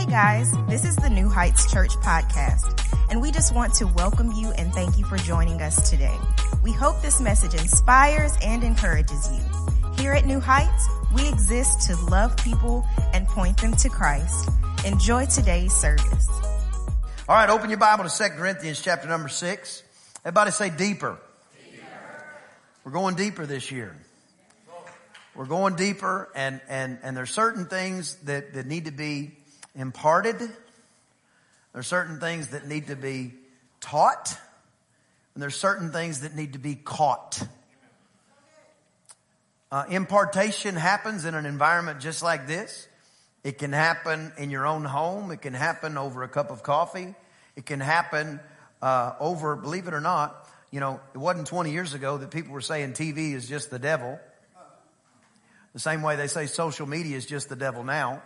Hey guys, this is the New Heights Church podcast, and we just want to welcome you and thank you for joining us today. We hope this message inspires and encourages you. Here at New Heights, we exist to love people and point them to Christ. Enjoy today's service. All right, open your Bible to 2 Corinthians chapter number 6. Everybody say deeper. deeper. We're going deeper this year. We're going deeper and, and, and there's certain things that, that need to be imparted. There are certain things that need to be taught. And there are certain things that need to be caught. Uh, impartation happens in an environment just like this. It can happen in your own home. It can happen over a cup of coffee. It can happen uh, over, believe it or not, you know, it wasn't 20 years ago that people were saying TV is just the devil. The same way they say social media is just the devil now.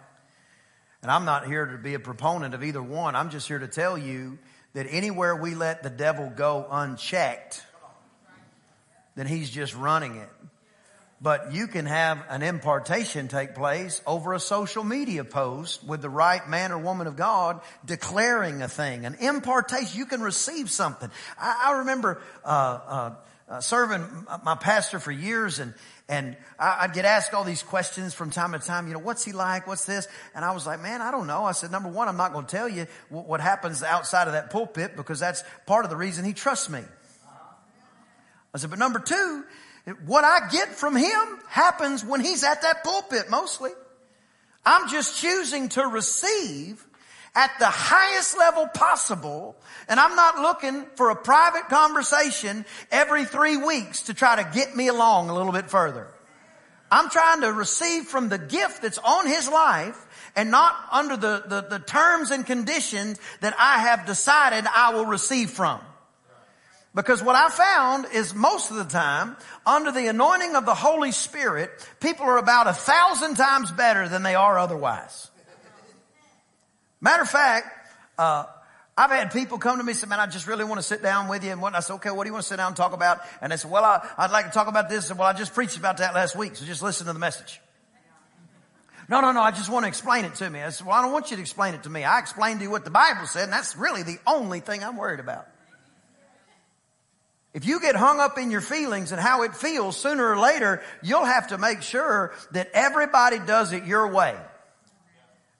And I'm not here to be a proponent of either one. I'm just here to tell you that anywhere we let the devil go unchecked, then he's just running it. But you can have an impartation take place over a social media post with the right man or woman of God declaring a thing. An impartation, you can receive something. I, I remember uh, uh, uh, serving my pastor for years and and I'd get asked all these questions from time to time, you know, what's he like? What's this? And I was like, man, I don't know. I said, number one, I'm not going to tell you what happens outside of that pulpit because that's part of the reason he trusts me. I said, but number two, what I get from him happens when he's at that pulpit mostly. I'm just choosing to receive at the highest level possible. And I'm not looking for a private conversation every three weeks to try to get me along a little bit further. I'm trying to receive from the gift that's on his life and not under the, the, the terms and conditions that I have decided I will receive from. Because what I found is most of the time, under the anointing of the Holy Spirit, people are about a thousand times better than they are otherwise. Matter of fact, uh, I've had people come to me and say, man, I just really want to sit down with you. And what, I said, okay, what do you want to sit down and talk about? And they said, well, I, would like to talk about this. And well, I just preached about that last week. So just listen to the message. No, no, no. I just want to explain it to me. I said, well, I don't want you to explain it to me. I explained to you what the Bible said. And that's really the only thing I'm worried about. If you get hung up in your feelings and how it feels, sooner or later, you'll have to make sure that everybody does it your way.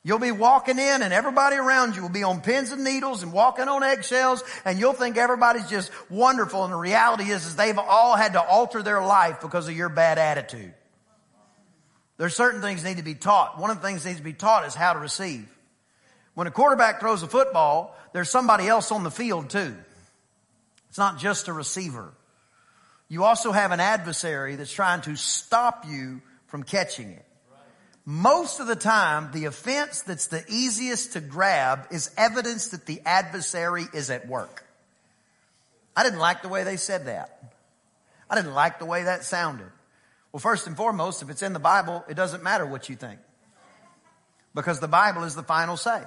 You'll be walking in and everybody around you will be on pins and needles and walking on eggshells and you'll think everybody's just wonderful and the reality is, is they've all had to alter their life because of your bad attitude. There's certain things need to be taught. One of the things needs to be taught is how to receive. When a quarterback throws a football, there's somebody else on the field too. It's not just a receiver. You also have an adversary that's trying to stop you from catching it. Most of the time, the offense that's the easiest to grab is evidence that the adversary is at work. I didn't like the way they said that. I didn't like the way that sounded. Well, first and foremost, if it's in the Bible, it doesn't matter what you think. Because the Bible is the final say.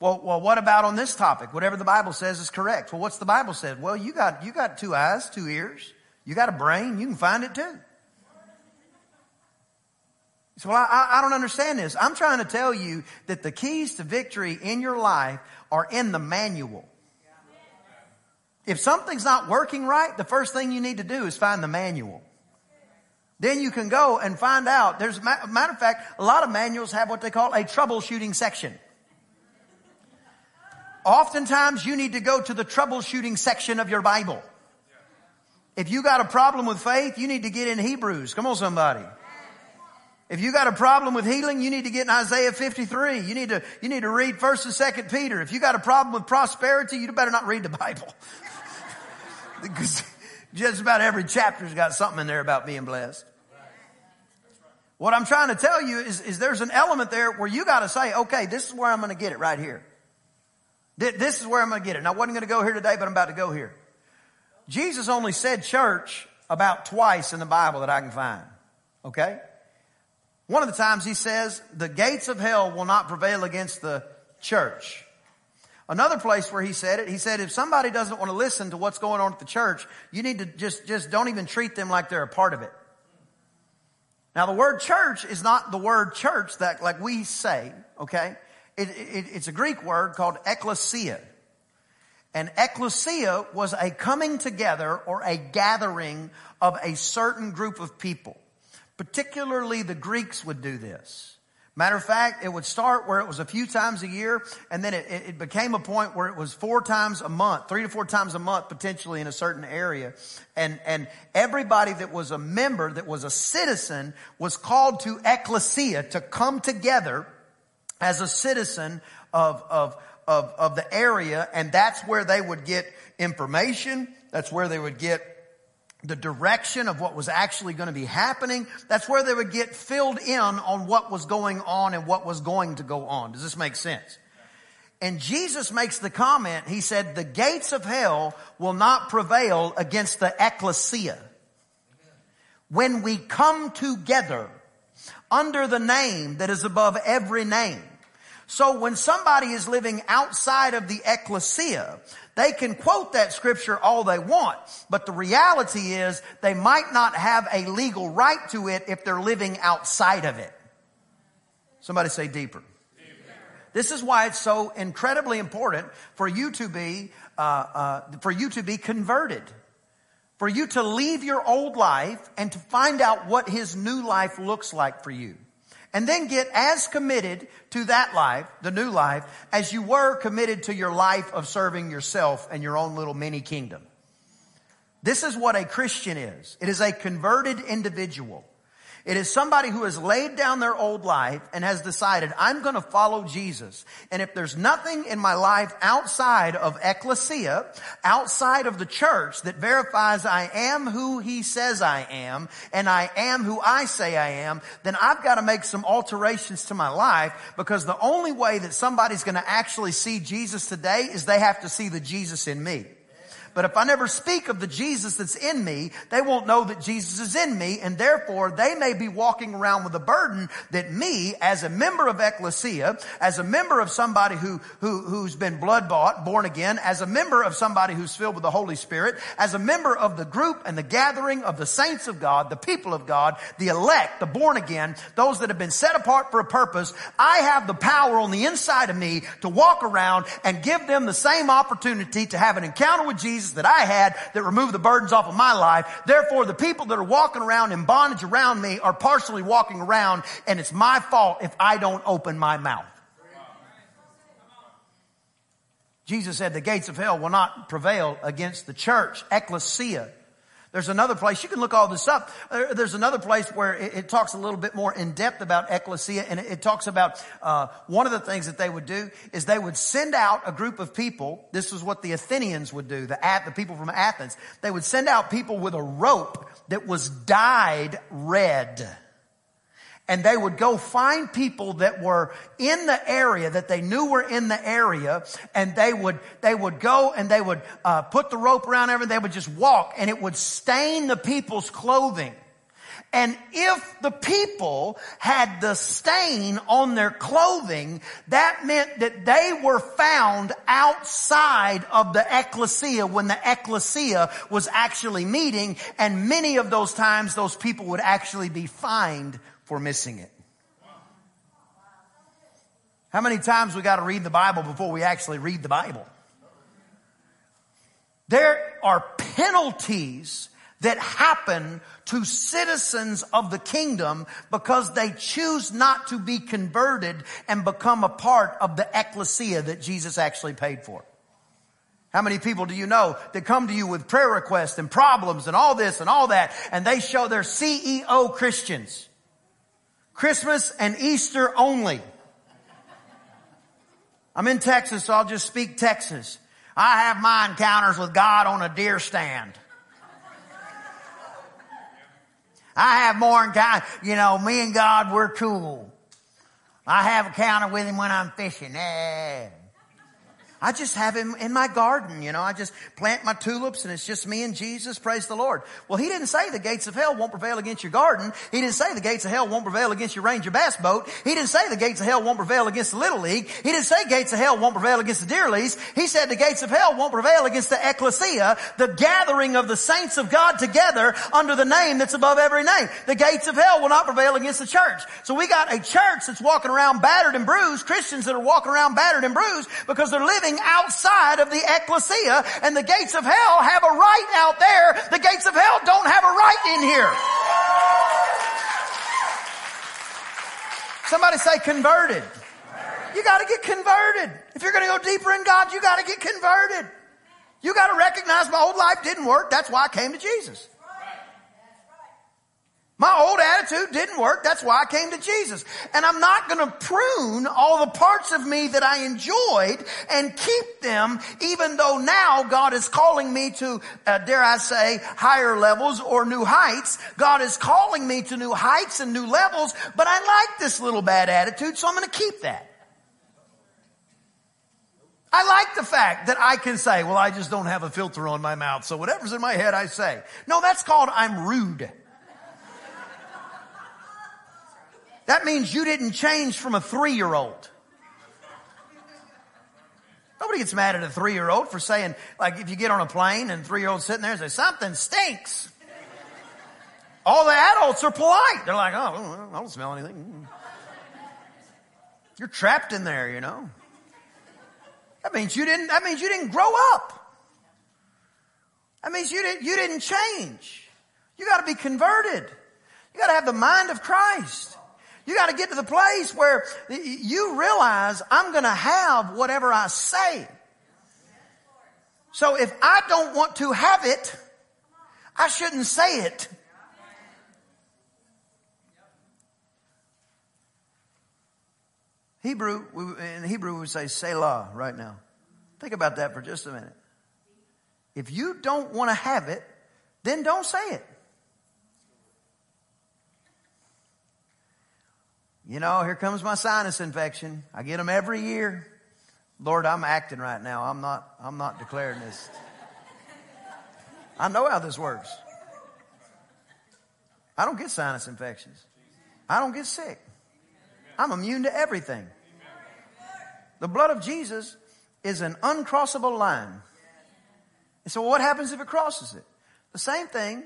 Well, well, what about on this topic? Whatever the Bible says is correct. Well, what's the Bible said? Well, you got, you got two eyes, two ears. You got a brain. You can find it too. So well, I, I don't understand this. I'm trying to tell you that the keys to victory in your life are in the manual. If something's not working right, the first thing you need to do is find the manual. Then you can go and find out. There's, a matter of fact, a lot of manuals have what they call a troubleshooting section. Oftentimes you need to go to the troubleshooting section of your Bible. If you got a problem with faith, you need to get in Hebrews. Come on somebody. If you got a problem with healing, you need to get in Isaiah 53. You need to, you need to read 1st and 2nd Peter. If you got a problem with prosperity, you better not read the Bible. because just about every chapter's got something in there about being blessed. What I'm trying to tell you is, is there's an element there where you got to say, okay, this is where I'm going to get it right here. This is where I'm going to get it. And I wasn't going to go here today, but I'm about to go here. Jesus only said church about twice in the Bible that I can find. Okay? One of the times he says, the gates of hell will not prevail against the church. Another place where he said it, he said, if somebody doesn't want to listen to what's going on at the church, you need to just, just don't even treat them like they're a part of it. Now the word church is not the word church that like we say, okay? It, it, it's a Greek word called ekklesia. And ecclesia was a coming together or a gathering of a certain group of people. Particularly the Greeks would do this. Matter of fact, it would start where it was a few times a year, and then it, it, became a point where it was four times a month, three to four times a month potentially in a certain area. And, and everybody that was a member, that was a citizen, was called to ecclesia, to come together as a citizen of, of, of, of the area, and that's where they would get information, that's where they would get the direction of what was actually going to be happening. That's where they would get filled in on what was going on and what was going to go on. Does this make sense? And Jesus makes the comment, he said, the gates of hell will not prevail against the ecclesia. When we come together under the name that is above every name. So when somebody is living outside of the ecclesia, they can quote that scripture all they want, but the reality is they might not have a legal right to it if they're living outside of it. Somebody say deeper. This is why it's so incredibly important for you to be uh, uh, for you to be converted, for you to leave your old life and to find out what His new life looks like for you and then get as committed to that life, the new life, as you were committed to your life of serving yourself and your own little mini kingdom. This is what a Christian is. It is a converted individual. It is somebody who has laid down their old life and has decided, I'm going to follow Jesus. And if there's nothing in my life outside of ecclesia, outside of the church that verifies I am who he says I am and I am who I say I am, then I've got to make some alterations to my life because the only way that somebody's going to actually see Jesus today is they have to see the Jesus in me. But if I never speak of the Jesus that's in me, they won't know that Jesus is in me, and therefore they may be walking around with a burden that me, as a member of ecclesia, as a member of somebody who, who, who's been blood bought, born again, as a member of somebody who's filled with the Holy Spirit, as a member of the group and the gathering of the saints of God, the people of God, the elect, the born again, those that have been set apart for a purpose, I have the power on the inside of me to walk around and give them the same opportunity to have an encounter with Jesus Jesus that I had that removed the burdens off of my life. Therefore, the people that are walking around in bondage around me are partially walking around and it's my fault if I don't open my mouth. Jesus said the gates of hell will not prevail against the church, ecclesia, there's another place, you can look all this up. There's another place where it, talks a little bit more in depth about ecclesia and it, it talks about, uh, one of the things that they would do is they would send out a group of people. This is what the Athenians would do, the, the people from Athens. They would send out people with a rope that was dyed red and they would go find people that were in the area that they knew were in the area and they would they would go and they would uh, put the rope around everything they would just walk and it would stain the people's clothing and if the people had the stain on their clothing, that meant that they were found outside of the ecclesia when the ecclesia was actually meeting. And many of those times, those people would actually be fined for missing it. How many times we got to read the Bible before we actually read the Bible? There are penalties that happen to citizens of the kingdom because they choose not to be converted and become a part of the ecclesia that Jesus actually paid for. How many people do you know that come to you with prayer requests and problems and all this and all that and they show they're CEO Christians? Christmas and Easter only. I'm in Texas, so I'll just speak Texas. I have my encounters with God on a deer stand. I have more encounters. You know, me and God, we're cool. I have encounter with him when I'm fishing. Eh. I just have him in my garden, you know. I just plant my tulips and it's just me and Jesus. Praise the Lord. Well, he didn't say the gates of hell won't prevail against your garden. He didn't say the gates of hell won't prevail against your Ranger Bass boat. He didn't say the gates of hell won't prevail against the Little League. He didn't say gates of hell won't prevail against the Deer. He said the gates of hell won't prevail against the ecclesia, the gathering of the saints of God together under the name that's above every name. The gates of hell will not prevail against the church. So we got a church that's walking around battered and bruised, Christians that are walking around battered and bruised because they're living outside of the ecclesia and the gates of hell have a right out there. The gates of hell don't have a right in here. Somebody say converted. You gotta get converted. If you're gonna go deeper in God, you gotta get converted. You gotta recognize my old life didn't work. That's why I came to Jesus. My old attitude didn't work. That's why I came to Jesus. And I'm not going to prune all the parts of me that I enjoyed and keep them, even though now God is calling me to, uh, dare I say, higher levels or new heights. God is calling me to new heights and new levels, but I like this little bad attitude, so I'm going to keep that. I like the fact that I can say, well, I just don't have a filter on my mouth, so whatever's in my head, I say. No, that's called I'm rude. That means you didn't change from a three year old. Nobody gets mad at a three year old for saying, like, if you get on a plane and three year old sitting there and say, something stinks. All the adults are polite. They're like, oh, I don't smell anything. You're trapped in there, you know. That means you didn't, that means you didn't grow up. That means you didn't, you didn't change. You gotta be converted. You gotta have the mind of Christ. You got to get to the place where you realize I'm going to have whatever I say. So if I don't want to have it, I shouldn't say it. Hebrew, in Hebrew we say Selah right now. Think about that for just a minute. If you don't want to have it, then don't say it. You know, here comes my sinus infection. I get them every year. Lord, I'm acting right now. I'm not, I'm not declaring this. I know how this works. I don't get sinus infections. I don't get sick. I'm immune to everything. The blood of Jesus is an uncrossable line. And so what happens if it crosses it? The same thing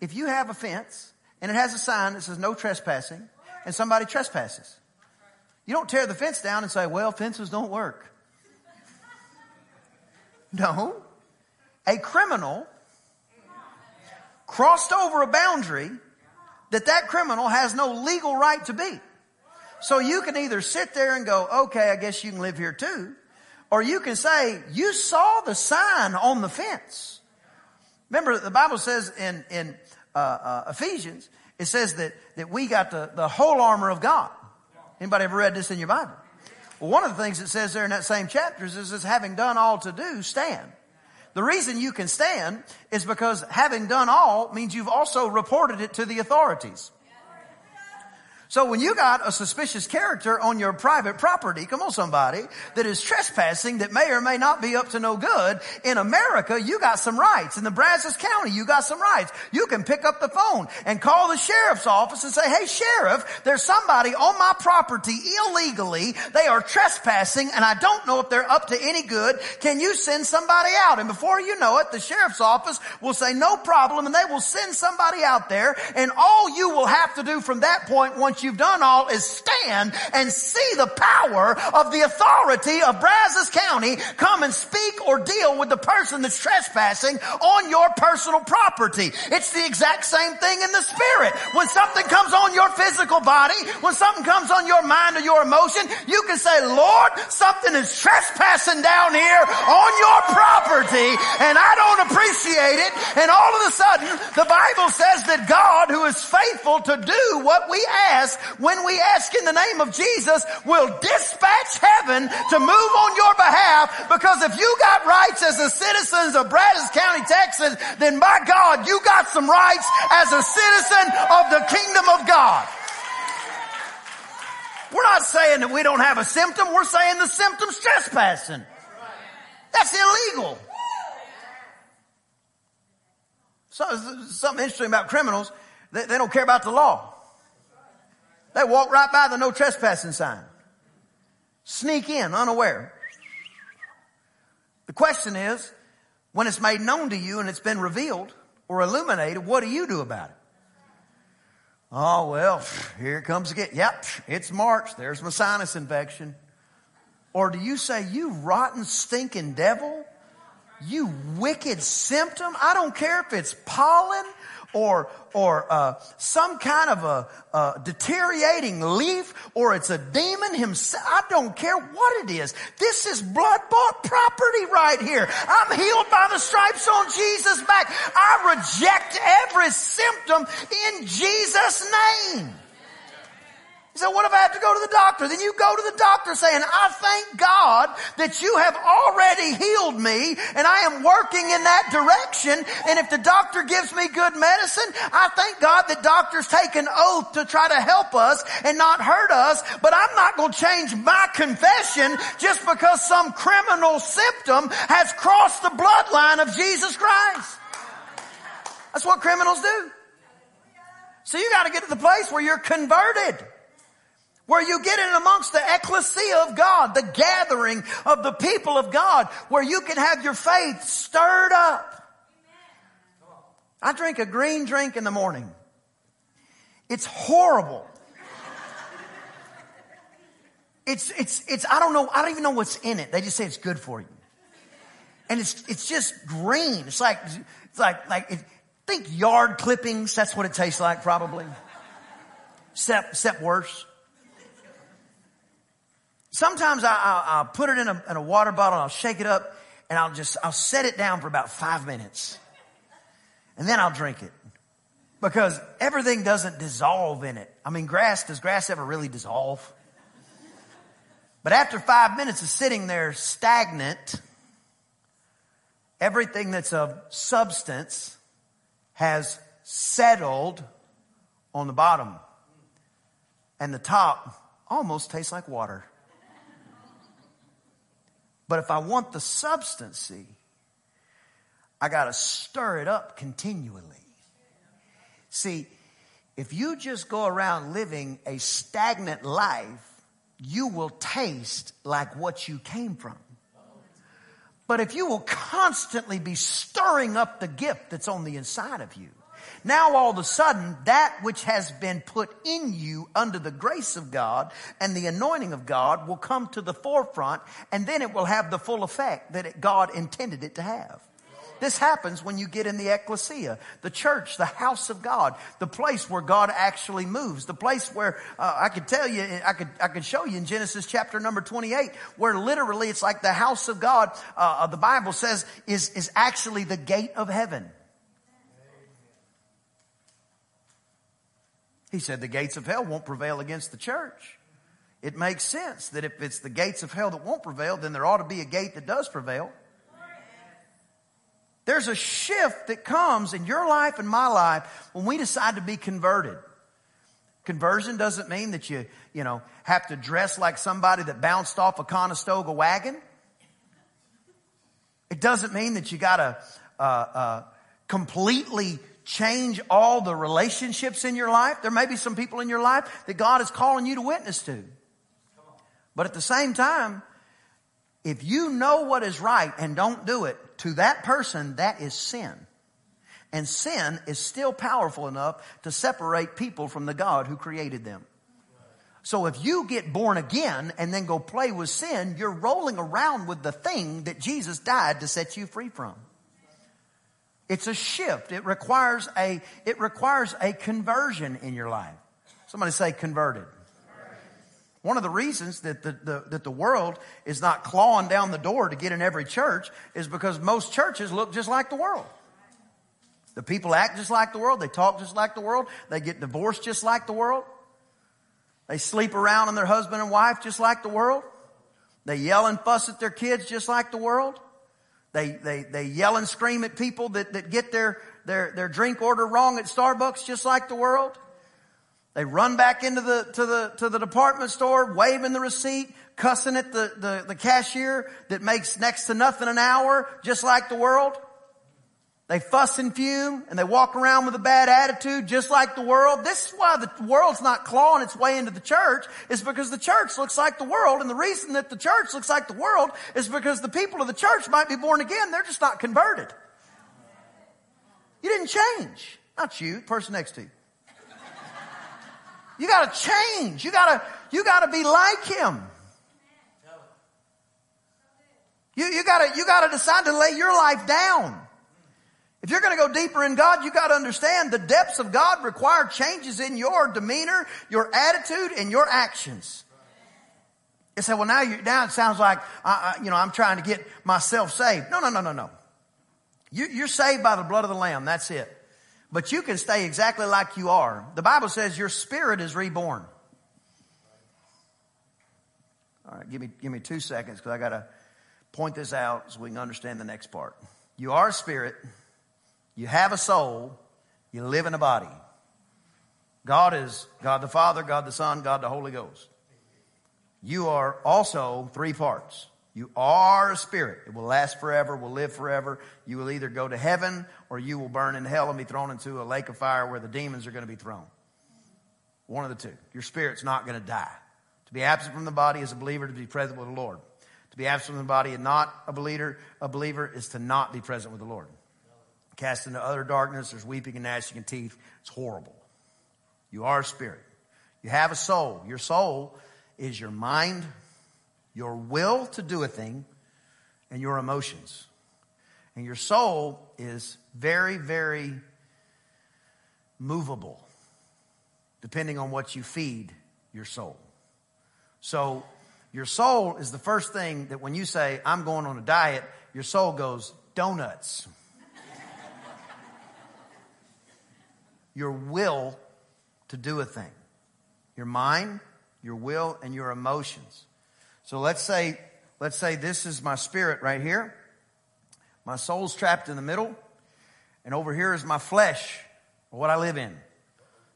if you have a fence and it has a sign that says no trespassing and somebody trespasses. You don't tear the fence down and say, well, fences don't work. No. A criminal crossed over a boundary that that criminal has no legal right to be. So you can either sit there and go, okay, I guess you can live here too. Or you can say, you saw the sign on the fence. Remember, the Bible says in, in uh, uh, Ephesians, it says that, that we got the, the whole armor of God. Anybody ever read this in your Bible? Well, one of the things it says there in that same chapter is, is having done all to do, stand. The reason you can stand is because having done all means you've also reported it to the authorities. So when you got a suspicious character on your private property, come on somebody, that is trespassing that may or may not be up to no good, in America you got some rights. In the Brazos County you got some rights. You can pick up the phone and call the sheriff's office and say, hey sheriff, there's somebody on my property illegally. They are trespassing and I don't know if they're up to any good. Can you send somebody out? And before you know it, the sheriff's office will say no problem and they will send somebody out there and all you will have to do from that point once you've done all is stand and see the power of the authority of Brazos County come and speak or deal with the person that's trespassing on your personal property. It's the exact same thing in the spirit. When something comes on your physical body, when something comes on your mind or your emotion, you can say, Lord, something is trespassing down here on your property and I don't appreciate it. And all of a sudden, the Bible says that God who is faithful to do what we ask when we ask in the name of Jesus, will dispatch heaven to move on your behalf because if you got rights as a citizens of Brazos County, Texas, then by God, you got some rights as a citizen of the kingdom of God. We're not saying that we don't have a symptom. We're saying the symptom's trespassing. That's illegal. So, something interesting about criminals, they, they don't care about the law. They walk right by the no trespassing sign. Sneak in unaware. The question is, when it's made known to you and it's been revealed or illuminated, what do you do about it? Oh, well, here it comes again. Yep, it's March. There's my sinus infection. Or do you say, you rotten, stinking devil? You wicked symptom? I don't care if it's pollen or or uh, some kind of a, a deteriorating leaf or it's a demon himself. I don't care what it is. This is blood bought property right here. I'm healed by the stripes on Jesus' back. I reject every symptom in Jesus' name. Said, what if I have to go to the doctor? Then you go to the doctor saying, I thank God that you have already healed me and I am working in that direction. And if the doctor gives me good medicine, I thank God that doctors take an oath to try to help us and not hurt us. But I'm not going to change my confession just because some criminal symptom has crossed the bloodline of Jesus Christ. That's what criminals do. So you got to get to the place where you're converted where you get in amongst the ecclesia of God, the gathering of the people of God, where you can have your faith stirred up. I drink a green drink in the morning. It's horrible. It's, it's, it's, I don't know, I don't even know what's in it. They just say it's good for you. And it's, it's just green. It's like, it's like, like, it, think yard clippings. That's what it tastes like probably. Except, except worse. Sometimes I, will put it in a, in a water bottle, and I'll shake it up, and I'll just, I'll set it down for about five minutes. And then I'll drink it. Because everything doesn't dissolve in it. I mean, grass, does grass ever really dissolve? But after five minutes of sitting there stagnant, everything that's of substance has settled on the bottom. And the top almost tastes like water. But if I want the substance, see, I got to stir it up continually. See, if you just go around living a stagnant life, you will taste like what you came from. But if you will constantly be stirring up the gift that's on the inside of you, now all of a sudden, that which has been put in you under the grace of God and the anointing of God will come to the forefront and then it will have the full effect that it, God intended it to have. This happens when you get in the ecclesia, the church, the house of God, the place where God actually moves, the place where uh, I could tell you, I could I could show you in Genesis chapter number twenty eight, where literally it's like the house of God. Uh, the Bible says is is actually the gate of heaven. He said the gates of hell won't prevail against the church. It makes sense that if it's the gates of hell that won't prevail, then there ought to be a gate that does prevail. There's a shift that comes in your life and my life when we decide to be converted. Conversion doesn't mean that you, you know, have to dress like somebody that bounced off a Conestoga wagon. It doesn't mean that you gotta, uh, uh, completely change all the relationships in your life. There may be some people in your life that God is calling you to witness to. But at the same time, if you know what is right and don't do it, to that person, that is sin. And sin is still powerful enough to separate people from the God who created them. So if you get born again and then go play with sin, you're rolling around with the thing that Jesus died to set you free from. It's a shift. It requires a, it requires a conversion in your life. Somebody say converted. One of the reasons that the, the, that the world is not clawing down the door to get in every church is because most churches look just like the world. The people act just like the world. They talk just like the world. They get divorced just like the world. They sleep around on their husband and wife just like the world. They yell and fuss at their kids just like the world. They, they, they yell and scream at people that, that get their, their, their drink order wrong at Starbucks just like the world. They run back into the, to the, to the department store, waving the receipt, cussing at the, the, the cashier that makes next to nothing an hour, just like the world. They fuss and fume and they walk around with a bad attitude just like the world. This is why the world's not clawing its way into the church is because the church looks like the world. And the reason that the church looks like the world is because the people of the church might be born again. They're just not converted. You didn't change. Not you, person next to you. You gotta change. You gotta, you gotta be like him. You, you gotta, you gotta decide to lay your life down. If you're going to go deeper in God, you got to understand the depths of God require changes in your demeanor, your attitude, and your actions. You say, well, now you now it sounds like I, I, you know I'm trying to get myself saved. No, no, no, no, no. You, you're saved by the blood of the Lamb. That's it. But you can stay exactly like you are. The Bible says your spirit is reborn. All right, give me give me two seconds because I got to point this out so we can understand the next part. You are a spirit. You have a soul. You live in a body. God is God the Father, God the Son, God the Holy Ghost. You are also three parts. You are a spirit. It will last forever, will live forever. You will either go to heaven or you will burn in hell and be thrown into a lake of fire where the demons are going to be thrown. One of the two. Your spirit's not going to die. To be absent from the body is a believer, to be present with the Lord. To be absent from the body and not a believer, a believer is to not be present with the Lord cast into utter darkness. There's weeping and gnashing of teeth. It's horrible. You are a spirit. You have a soul. Your soul is your mind, your will to do a thing, and your emotions. And your soul is very, very movable, depending on what you feed your soul. So, your soul is the first thing that when you say, I'm going on a diet, your soul goes, donuts. Your will to do a thing. Your mind, your will, and your emotions. So let's say, let's say this is my spirit right here. My soul's trapped in the middle. And over here is my flesh, what I live in.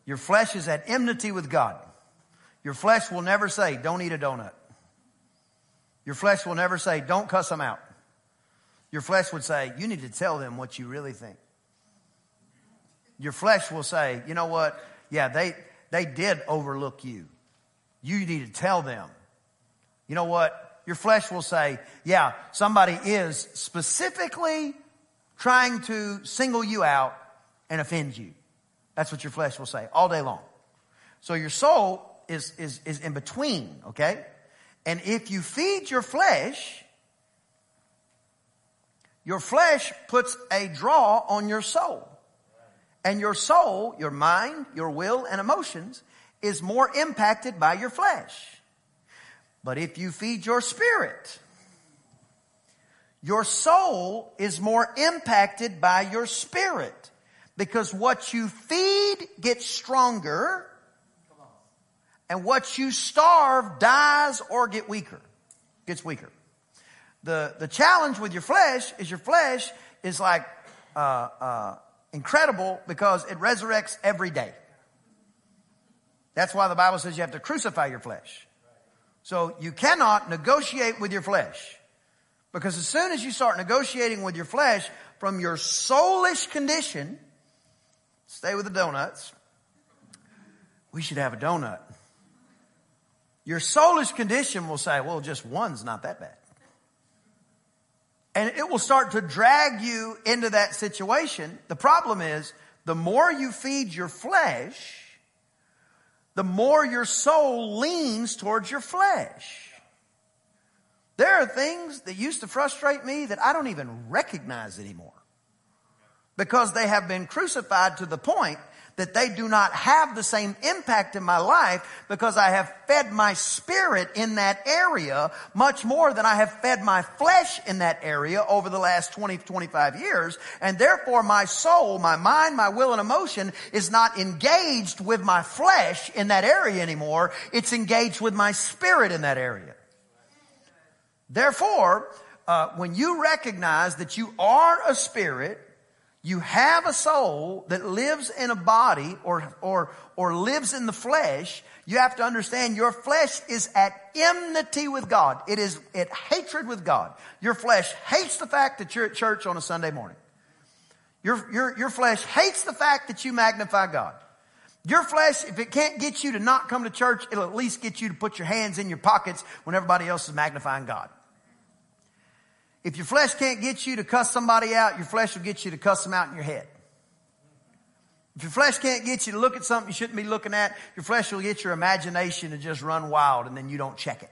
Your flesh is at enmity with God. Your flesh will never say, don't eat a donut. Your flesh will never say, don't cuss them out. Your flesh would say, you need to tell them what you really think your flesh will say, you know what? Yeah, they, they did overlook you. You need to tell them. You know what? Your flesh will say, yeah, somebody is specifically trying to single you out and offend you. That's what your flesh will say all day long. So your soul is, is, is in between, okay? And if you feed your flesh, your flesh puts a draw on your soul. And your soul, your mind, your will, and emotions is more impacted by your flesh. But if you feed your spirit, your soul is more impacted by your spirit. Because what you feed gets stronger, and what you starve dies or get weaker, gets weaker. The, the challenge with your flesh is your flesh is like, uh, uh, incredible because it resurrects every day. That's why the Bible says you have to crucify your flesh. So you cannot negotiate with your flesh. Because as soon as you start negotiating with your flesh from your soulish condition, stay with the donuts. We should have a donut. Your soulish condition will say, well, just one's not that bad. And it will start to drag you into that situation. The problem is, the more you feed your flesh, the more your soul leans towards your flesh. There are things that used to frustrate me that I don't even recognize anymore. Because they have been crucified to the point that they do not have the same impact in my life because I have fed my spirit in that area much more than I have fed my flesh in that area over the last 20, 25 years. And therefore my soul, my mind, my will and emotion is not engaged with my flesh in that area anymore. It's engaged with my spirit in that area. Therefore, uh, when you recognize that you are a spirit, You have a soul that lives in a body or, or, or lives in the flesh. You have to understand your flesh is at enmity with God. It is at hatred with God. Your flesh hates the fact that you're at church on a Sunday morning. Your, your, your flesh hates the fact that you magnify God. Your flesh, if it can't get you to not come to church, it'll at least get you to put your hands in your pockets when everybody else is magnifying God. If your flesh can't get you to cuss somebody out, your flesh will get you to cuss them out in your head. If your flesh can't get you to look at something you shouldn't be looking at, your flesh will get your imagination to just run wild and then you don't check it.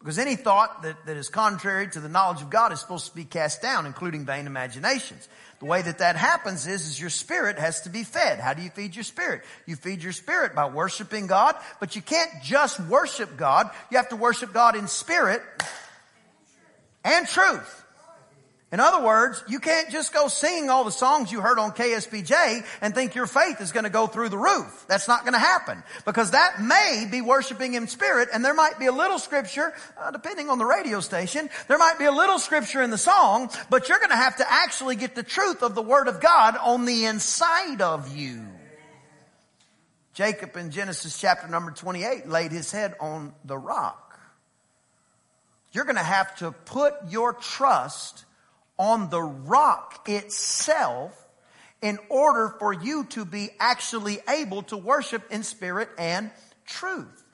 Because any thought that, that is contrary to the knowledge of God is supposed to be cast down, including vain imaginations. The way that that happens is, is your spirit has to be fed. How do you feed your spirit? You feed your spirit by worshiping God, but you can't just worship God. You have to worship God in spirit and truth. In other words, you can't just go sing all the songs you heard on KSBJ and think your faith is going to go through the roof. That's not going to happen because that may be worshiping in spirit and there might be a little scripture, uh, depending on the radio station, there might be a little scripture in the song, but you're going to have to actually get the truth of the word of God on the inside of you. Jacob in Genesis chapter number 28 laid his head on the rock. You're going to have to put your trust on the rock itself in order for you to be actually able to worship in spirit and truth.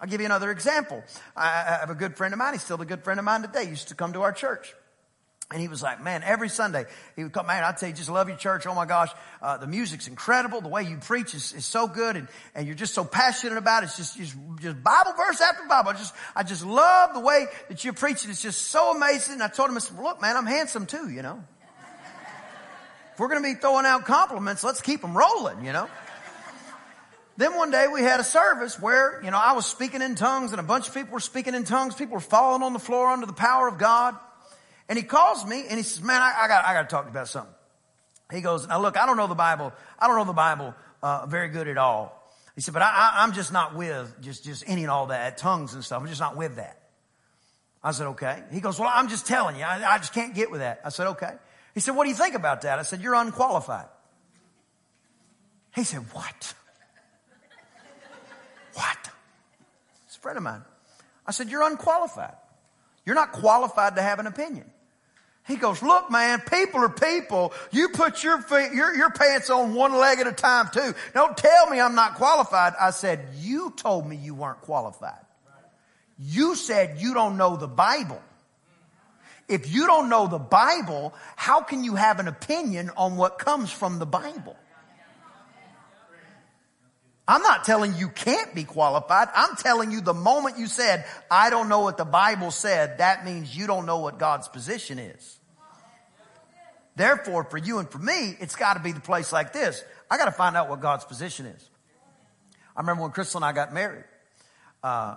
I'll give you another example. I have a good friend of mine. He's still a good friend of mine today. He used to come to our church. And he was like, man, every Sunday, he would come, man, I tell you, just love your church. Oh my gosh, uh, the music's incredible. The way you preach is, is so good and, and you're just so passionate about it. It's just, just, just Bible verse after Bible. I just, I just love the way that you're preaching. It's just so amazing. And I told him, I said, look, man, I'm handsome too, you know. if we're going to be throwing out compliments, let's keep them rolling, you know. Then one day we had a service where, you know, I was speaking in tongues and a bunch of people were speaking in tongues. People were falling on the floor under the power of God. And he calls me and he says, man, I, I got, I got to talk about something. He goes, now look, I don't know the Bible. I don't know the Bible, uh, very good at all. He said, but I, am just not with just, just any and all that, tongues and stuff. I'm just not with that. I said, okay. He goes, well, I'm just telling you, I, I just can't get with that. I said, okay. He said, what do you think about that? I said, you're unqualified. He said, what? What? It's a friend of mine. I said, you're unqualified. You're not qualified to have an opinion. He goes, look, man, people are people. You put your feet, your, your pants on one leg at a time too. Don't tell me I'm not qualified. I said, you told me you weren't qualified. You said you don't know the Bible. If you don't know the Bible, how can you have an opinion on what comes from the Bible? I'm not telling you can't be qualified. I'm telling you the moment you said, I don't know what the Bible said, that means you don't know what God's position is. Therefore, for you and for me, it's got to be the place like this. I got to find out what God's position is. I remember when Crystal and I got married, uh,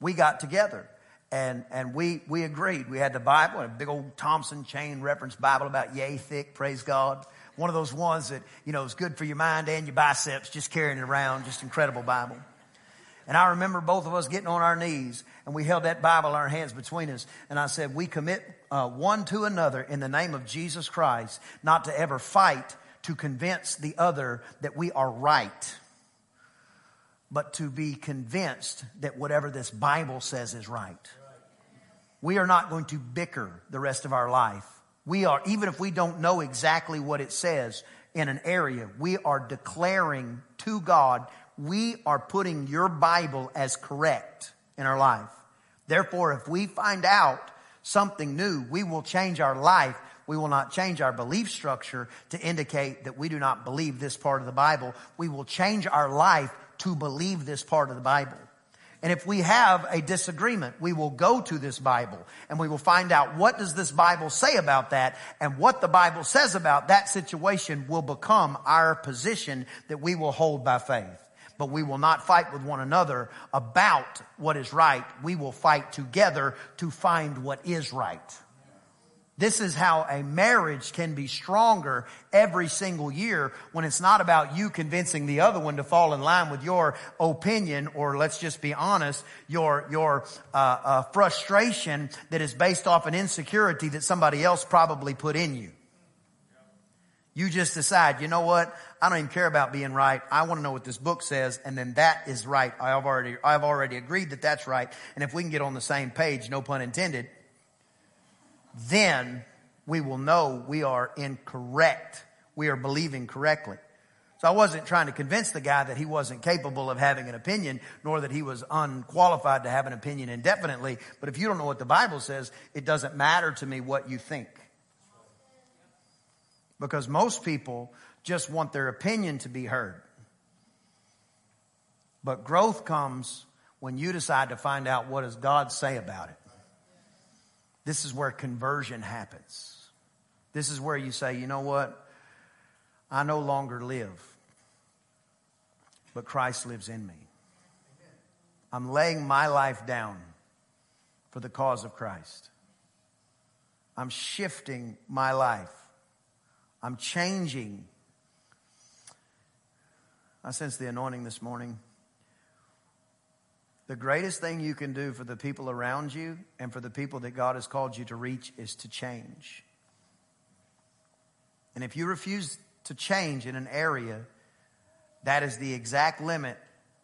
we got together and, and we, we agreed. We had the Bible, a big old Thompson chain reference Bible about yay thick, praise God. One of those ones that, you know, is good for your mind and your biceps, just carrying it around, just incredible Bible. And I remember both of us getting on our knees and we held that Bible in our hands between us. And I said, we commit uh, one to another in the name of Jesus Christ, not to ever fight to convince the other that we are right, but to be convinced that whatever this Bible says is right. We are not going to bicker the rest of our life. We are, even if we don't know exactly what it says in an area, we are declaring to God, we are putting your Bible as correct in our life. Therefore, if we find out something new, we will change our life. We will not change our belief structure to indicate that we do not believe this part of the Bible. We will change our life to believe this part of the Bible. And if we have a disagreement, we will go to this Bible and we will find out what does this Bible say about that and what the Bible says about that situation will become our position that we will hold by faith. But we will not fight with one another about what is right. We will fight together to find what is right. This is how a marriage can be stronger every single year when it's not about you convincing the other one to fall in line with your opinion or let's just be honest, your, your uh, uh, frustration that is based off an insecurity that somebody else probably put in you. You just decide, you know what? I don't even care about being right. I want to know what this book says, and then that is right. I've already, I've already agreed that that's right. And if we can get on the same page, no pun intended, then we will know we are incorrect. We are believing correctly. So I wasn't trying to convince the guy that he wasn't capable of having an opinion, nor that he was unqualified to have an opinion indefinitely. But if you don't know what the Bible says, it doesn't matter to me what you think. Because most people just want their opinion to be heard. But growth comes when you decide to find out what does God say about it. This is where conversion happens. This is where you say, you know what? I no longer live, but Christ lives in me. I'm laying my life down for the cause of Christ. I'm shifting my life I'm changing. I sense the anointing this morning. The greatest thing you can do for the people around you and for the people that God has called you to reach is to change. And if you refuse to change in an area, that is the exact limit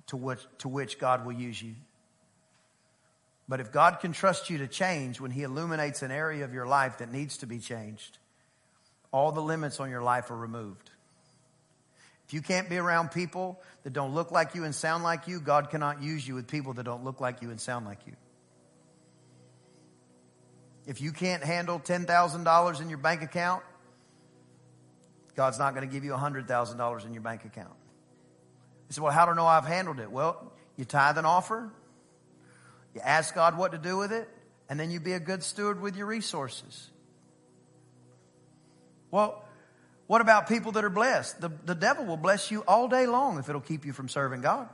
to which, to which God will use you. But if God can trust you to change when He illuminates an area of your life that needs to be changed, all the limits on your life are removed. If you can't be around people that don't look like you and sound like you, God cannot use you with people that don't look like you and sound like you. If you can't handle $10,000 in your bank account, God's not going to give you $100,000 in your bank account. You say, well, how do I know I've handled it? Well, you tithe and offer, you ask God what to do with it, and then you be a good steward with your resources. Well, what about people that are blessed? The, the devil will bless you all day long if it'll keep you from serving God.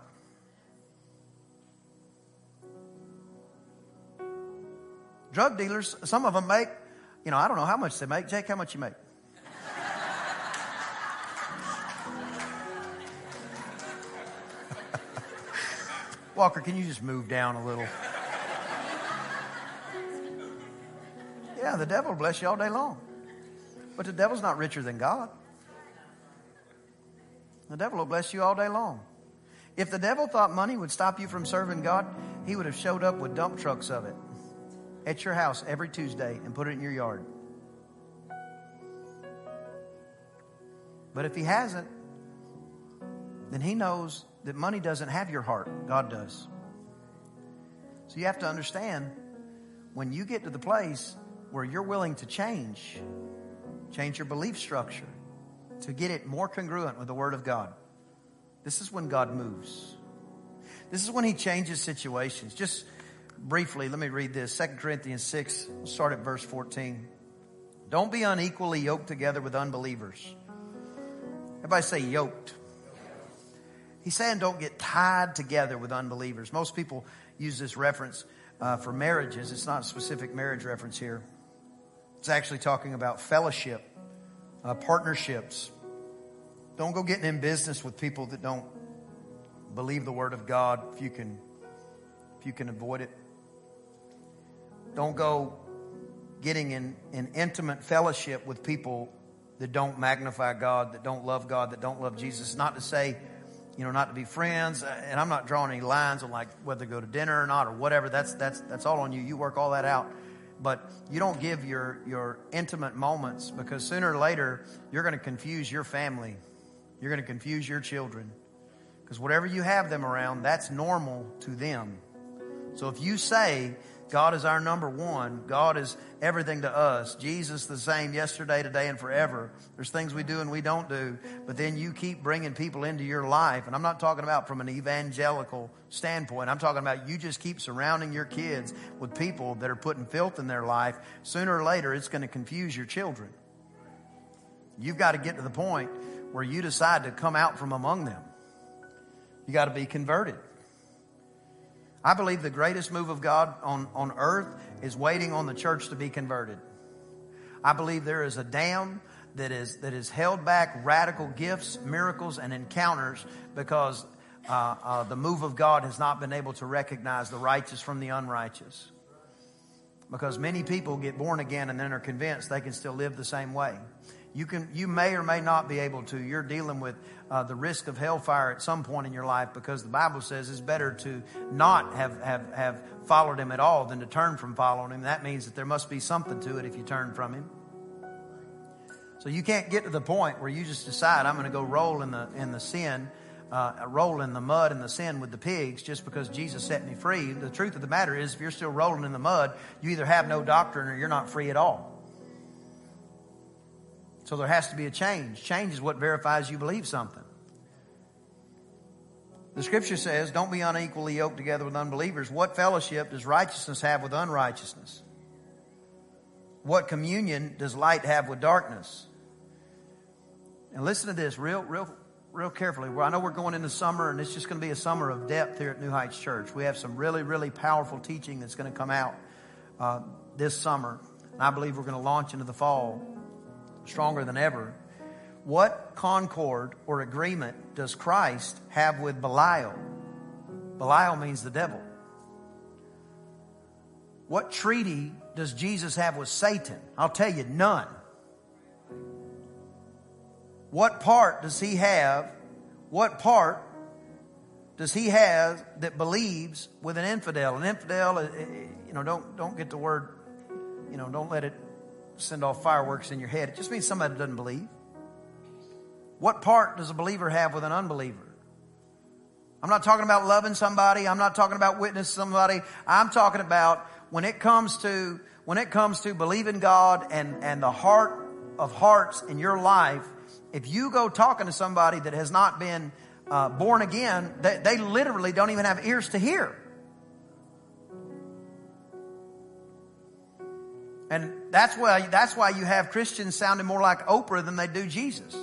Drug dealers, some of them make, you know, I don't know how much they make. Jake, how much you make? Walker, can you just move down a little? Yeah, the devil will bless you all day long. But the devil's not richer than God. The devil will bless you all day long. If the devil thought money would stop you from serving God, he would have showed up with dump trucks of it at your house every Tuesday and put it in your yard. But if he hasn't, then he knows that money doesn't have your heart. God does. So you have to understand when you get to the place where you're willing to change, change your belief structure to get it more congruent with the Word of God. This is when God moves. This is when He changes situations. Just briefly, let me read this 2 Corinthians 6, we'll start at verse 14. Don't be unequally yoked together with unbelievers. Everybody say yoked. He's saying don't get tied together with unbelievers. Most people use this reference uh, for marriages. It's not a specific marriage reference here. It's actually talking about fellowship, uh, partnerships. Don't go getting in business with people that don't believe the word of God if you can if you can avoid it. Don't go getting in, in intimate fellowship with people that don't magnify God, that don't love God, that don't love Jesus. Not to say, you know, not to be friends. Uh, and I'm not drawing any lines on like whether to go to dinner or not or whatever. That's that's that's all on you. You work all that out but you don't give your, your intimate moments because sooner or later you're going to confuse your family. You're going to confuse your children. Because whatever you have them around, that's normal to them. So if you say God is our number one. God is everything to us. Jesus the same yesterday, today, and forever. There's things we do and we don't do, but then you keep bringing people into your life. And I'm not talking about from an evangelical standpoint. I'm talking about you just keep surrounding your kids with people that are putting filth in their life. Sooner or later, it's going to confuse your children. You've got to get to the point where you decide to come out from among them. You got to be converted. I believe the greatest move of God on, on earth is waiting on the church to be converted. I believe there is a dam that is, that is held back radical gifts, miracles, and encounters because uh, uh, the move of God has not been able to recognize the righteous from the unrighteous. Because many people get born again and then are convinced they can still live the same way. You can, you may or may not be able to. You're dealing with uh, the risk of hellfire at some point in your life because the Bible says it's better to not have, have, have followed him at all than to turn from following him. That means that there must be something to it if you turn from him. So you can't get to the point where you just decide I'm going to go roll in the in the sin, uh, roll in the mud and the sin with the pigs just because Jesus set me free. The truth of the matter is, if you're still rolling in the mud, you either have no doctrine or you're not free at all. So there has to be a change. Change is what verifies you believe something. The scripture says, Don't be unequally yoked together with unbelievers. What fellowship does righteousness have with unrighteousness? What communion does light have with darkness? And listen to this real, real, real carefully. I know we're going into summer, and it's just going to be a summer of depth here at New Heights Church. We have some really, really powerful teaching that's going to come out uh, this summer. And I believe we're going to launch into the fall stronger than ever. What concord or agreement does Christ have with Belial? Belial means the devil. What treaty does Jesus have with Satan? I'll tell you, none. What part does he have? What part does he have that believes with an infidel? An infidel, uh, uh, you know, don't don't get the word, you know, don't let it send off fireworks in your head. It just means somebody doesn't believe. What part does a believer have with an unbeliever? I'm not talking about loving somebody. I'm not talking about witnessing somebody. I'm talking about when it comes to when it comes to believing God and and the heart of hearts in your life if you go talking to somebody that has not been uh, born again, they, they literally don't even have ears to hear. And that's why, that's why you have Christians sounding more like Oprah than they do Jesus.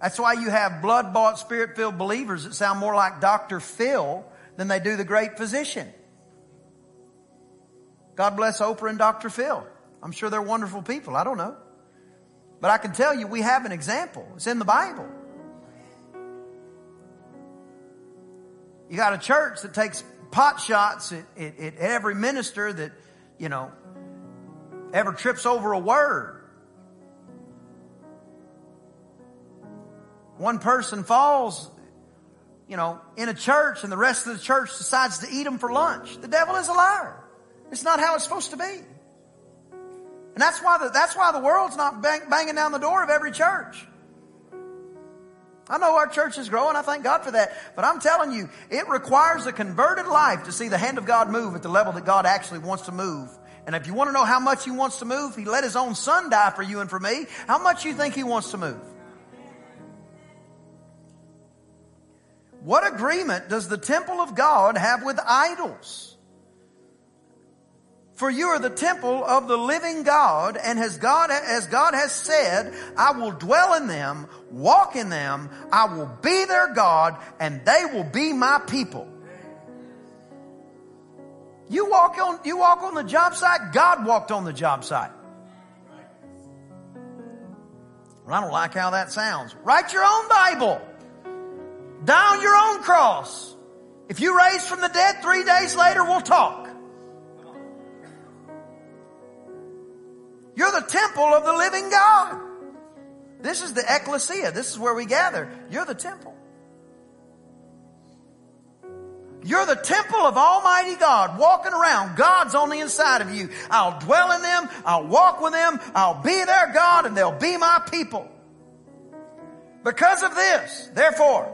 That's why you have blood bought, spirit filled believers that sound more like Dr. Phil than they do the great physician. God bless Oprah and Dr. Phil. I'm sure they're wonderful people. I don't know. But I can tell you we have an example. It's in the Bible. You got a church that takes pot shots at, at, at every minister that, you know, ever trips over a word. One person falls, you know, in a church and the rest of the church decides to eat them for lunch. The devil is a liar. It's not how it's supposed to be. And that's why the, that's why the world's not bang, banging down the door of every church. I know our church is growing. I thank God for that. But I'm telling you, it requires a converted life to see the hand of God move at the level that God actually wants to move. And if you want to know how much He wants to move, He let His own Son die for you and for me. How much you think He wants to move? What agreement does the temple of God have with idols? For you are the temple of the living God, and as God, as God has said, I will dwell in them, walk in them, I will be their God, and they will be my people. You walk on, you walk on the job site, God walked on the job site. Well, I don't like how that sounds. Write your own Bible. Down your own cross. If you raise from the dead three days later, we'll talk. You're the temple of the living God. This is the ecclesia. This is where we gather. You're the temple. You're the temple of Almighty God walking around. God's on the inside of you. I'll dwell in them. I'll walk with them. I'll be their God and they'll be my people. Because of this, therefore,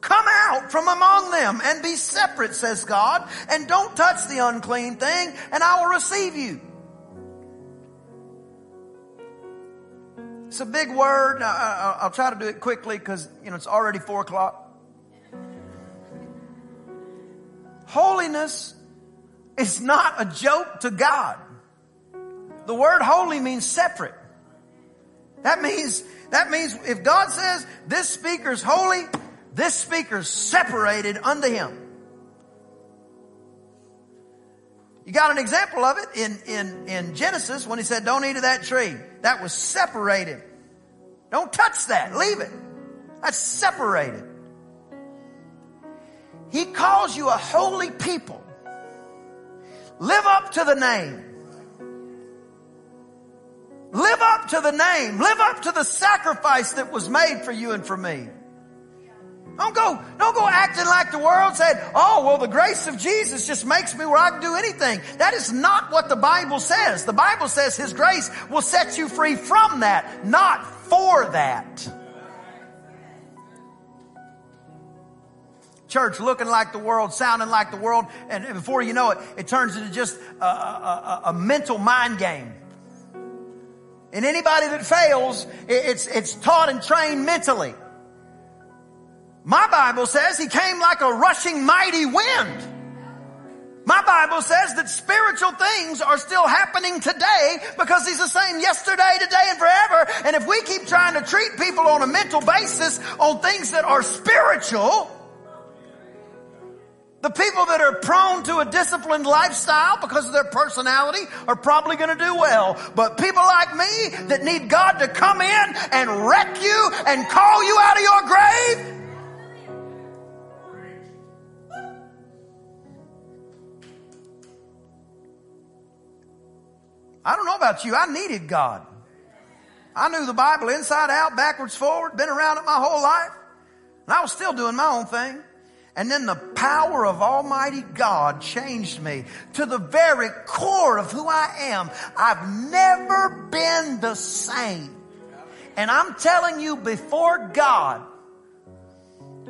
come out from among them and be separate, says God, and don't touch the unclean thing and I will receive you. It's a big word. I'll try to do it quickly because, you know, it's already four o'clock. Holiness is not a joke to God. The word holy means separate. That means, that means if God says this speaker's holy, this speaker's separated unto him. You got an example of it in, in, in Genesis when he said, don't eat of that tree. That was separated. Don't touch that. Leave it. That's separated. He calls you a holy people. Live up to the name. Live up to the name. Live up to the sacrifice that was made for you and for me. Don't go, don't go acting like the world said, oh, well, the grace of Jesus just makes me where I can do anything. That is not what the Bible says. The Bible says His grace will set you free from that, not for that. Church looking like the world, sounding like the world, and before you know it, it turns into just a, a, a, a mental mind game. And anybody that fails, it's, it's taught and trained mentally. My Bible says he came like a rushing mighty wind. My Bible says that spiritual things are still happening today because he's the same yesterday, today, and forever. And if we keep trying to treat people on a mental basis on things that are spiritual, the people that are prone to a disciplined lifestyle because of their personality are probably going to do well. But people like me that need God to come in and wreck you and call you out of your grave, I don't know about you. I needed God. I knew the Bible inside out, backwards, forward, been around it my whole life. And I was still doing my own thing. And then the power of Almighty God changed me to the very core of who I am. I've never been the same. And I'm telling you before God,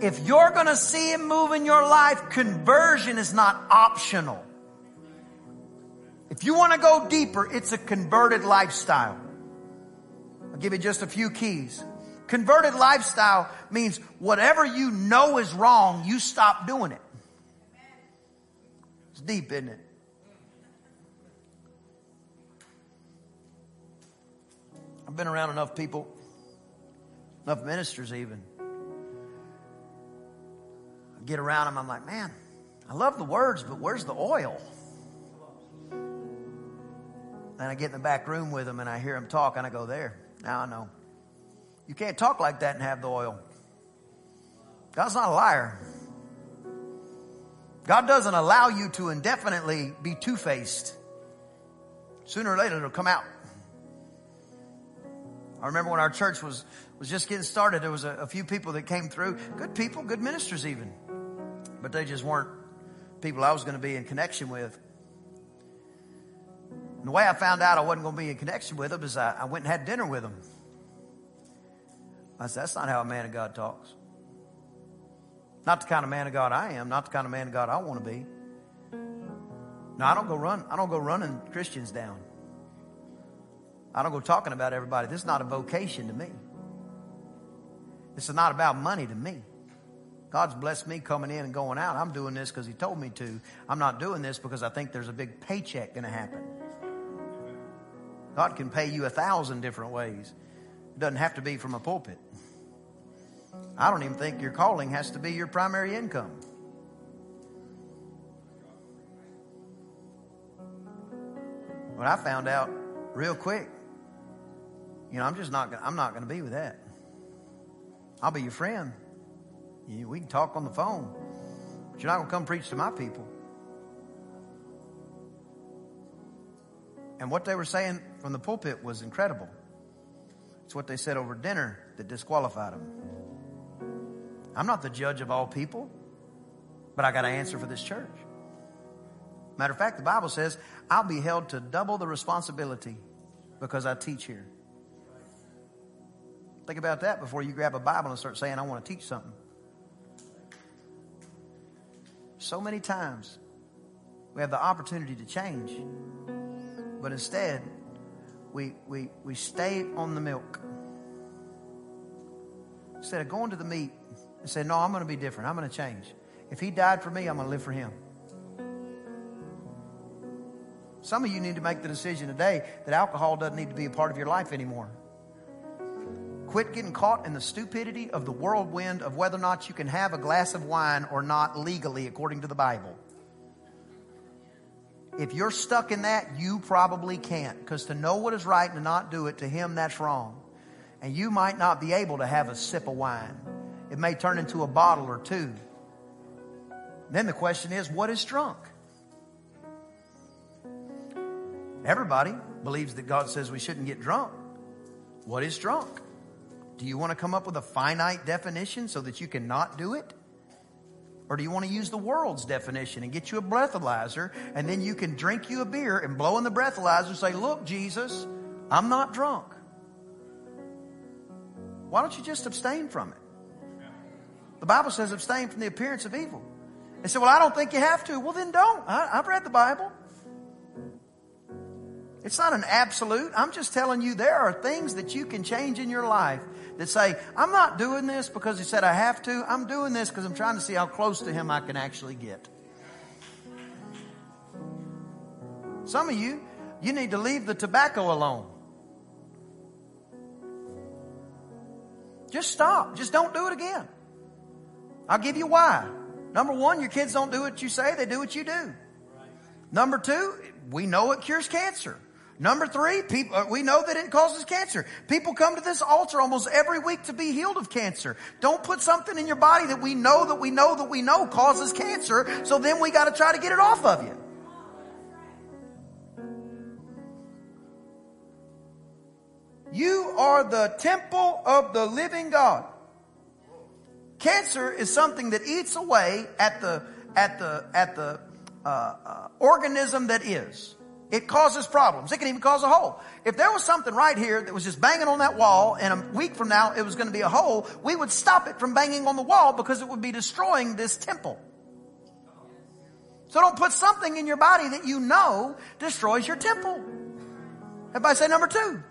if you're going to see Him move in your life, conversion is not optional. If you want to go deeper, it's a converted lifestyle. I'll give you just a few keys. Converted lifestyle means whatever you know is wrong, you stop doing it. It's deep, isn't it? I've been around enough people, enough ministers even. I get around them, I'm like, man, I love the words, but where's the oil? Then I get in the back room with them and I hear them talk and I go, there, now I know. You can't talk like that and have the oil. God's not a liar. God doesn't allow you to indefinitely be two faced. Sooner or later, it'll come out. I remember when our church was, was just getting started, there was a, a few people that came through. Good people, good ministers even. But they just weren't people I was going to be in connection with. And the way I found out I wasn't going to be in connection with them is I, I went and had dinner with them. I said, that's not how a man of God talks. Not the kind of man of God I am, not the kind of man of God I want to be. No, I don't go run, I don't go running Christians down. I don't go talking about everybody. This is not a vocation to me. This is not about money to me. God's blessed me coming in and going out. I'm doing this because He told me to. I'm not doing this because I think there's a big paycheck going to happen. God can pay you a thousand different ways. It doesn't have to be from a pulpit. I don't even think your calling has to be your primary income. But I found out real quick, you know, I'm just not, I'm not going to be with that. I'll be your friend. We can talk on the phone, but you're not going to come preach to my people. And what they were saying from the pulpit was incredible. It's what they said over dinner that disqualified them. I'm not the judge of all people, but I got to answer for this church. Matter of fact, the Bible says I'll be held to double the responsibility because I teach here. Think about that before you grab a Bible and start saying, I want to teach something. So many times we have the opportunity to change. But instead, we, we, we stay on the milk. Instead of going to the meat and saying, No, I'm going to be different. I'm going to change. If He died for me, I'm going to live for Him. Some of you need to make the decision today that alcohol doesn't need to be a part of your life anymore. Quit getting caught in the stupidity of the whirlwind of whether or not you can have a glass of wine or not legally according to the Bible. If you're stuck in that, you probably can't. Because to know what is right and to not do it, to him, that's wrong. And you might not be able to have a sip of wine. It may turn into a bottle or two. Then the question is, what is drunk? Everybody. believes that God says we shouldn't get drunk. What is drunk? Do you want to come up with a finite definition so that you cannot do it? Or do you want to use the world's definition and get you a breathalyzer and then you can drink you a beer and blow in the breathalyzer and say, look, Jesus, I'm not drunk. Why don't you just abstain from it? The Bible says abstain from the appearance of evil. They say, well, I don't think you have to. Well, then don't. I, have read the Bible. It's not an absolute. I'm just telling you there are things that you can change in your life that say, I'm not doing this because he said I have to. I'm doing this because I'm trying to see how close to him I can actually get. Some of you, you need to leave the tobacco alone. Just stop. Just don't do it again. I'll give you why. Number one, your kids don't do what you say, they do what you do. Number two, we know it cures cancer. Number three, people, uh, we know that it causes cancer. People come to this altar almost every week to be healed of cancer. Don't put something in your body that we know that we know that we know causes cancer, so then we gotta try to get it off of you. You are the temple of the living God. Cancer is something that eats away at the, at the, at the, uh, uh, organism that is. It causes problems. It can even cause a hole. If there was something right here that was just banging on that wall and a week from now it was going to be a hole, we would stop it from banging on the wall because it would be destroying this temple. So don't put something in your body that you know destroys your temple. Everybody say number two.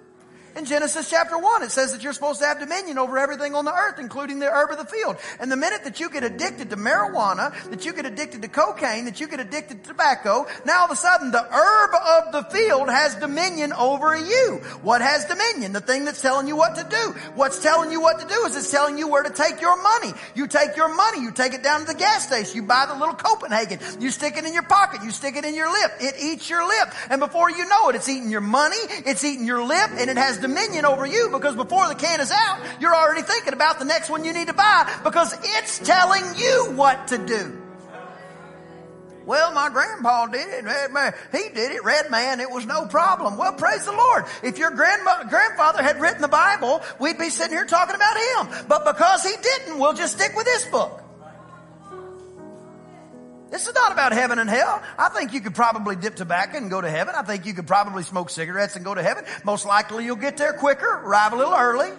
In Genesis chapter 1, it says that you're supposed to have dominion over everything on the earth, including the herb of the field. And the minute that you get addicted to marijuana, that you get addicted to cocaine, that you get addicted to tobacco, now all of a sudden the herb of the field has dominion over you. What has dominion? The thing that's telling you what to do. What's telling you what to do is it's telling you where to take your money. You take your money, you take it down to the gas station, you buy the little Copenhagen, you stick it in your pocket, you stick it in your lip. It eats your lip. And before you know it, it's eating your money, it's eating your lip, and it has dominion over you because before the can is out, you're already thinking about the next one you need to buy because it's telling you what to do. Well, my grandpa did it. He did it. Red man, it was no problem. Well, praise the Lord. If your grandma, grandfather had written the Bible, we'd be sitting here talking about him. But because he didn't, we'll just stick with this book. This is not about heaven and hell. I think you could probably dip tobacco and go to heaven. I think you could probably smoke cigarettes and go to heaven. Most likely you'll get there quicker, arrive a little early.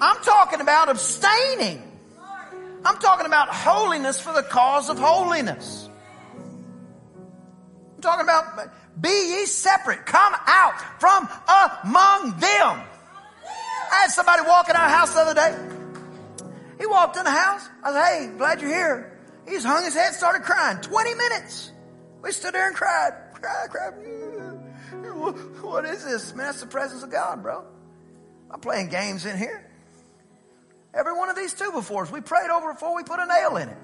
I'm talking about abstaining. I'm talking about holiness for the cause of holiness. I'm talking about be ye separate. Come out from among them. I had somebody walk in our house the other day. He walked in the house. I said, hey, glad you're here. He just hung his head, started crying. 20 minutes. We stood there and cried. Cried, cried. What is this? Man, that's the presence of God, bro. I'm playing games in here. Every one of these two before us, we prayed over before we put a nail in it.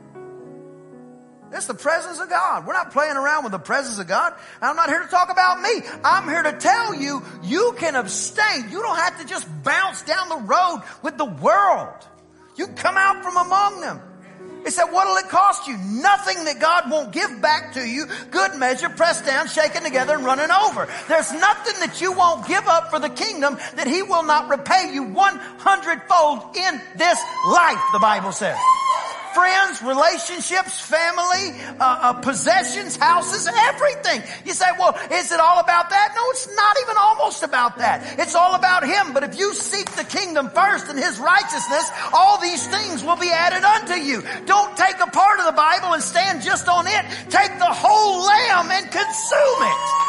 It's the presence of God. We're not playing around with the presence of God. I'm not here to talk about me. I'm here to tell you, you can abstain. You don't have to just bounce down the road with the world. You come out from among them. He said, what'll it cost you? Nothing that God won't give back to you. Good measure, pressed down, shaken together, and running over. There's nothing that you won't give up for the kingdom that He will not repay you 100 fold in this life, the Bible says friends, relationships, family, uh, uh, possessions, houses, everything. You say, well, is it all about that? No, it's not even almost about that. It's all about Him. But if you seek the kingdom first and His righteousness, all these things will be added unto you. Don't take a part of the Bible and stand just on it. Take the whole lamb and consume it.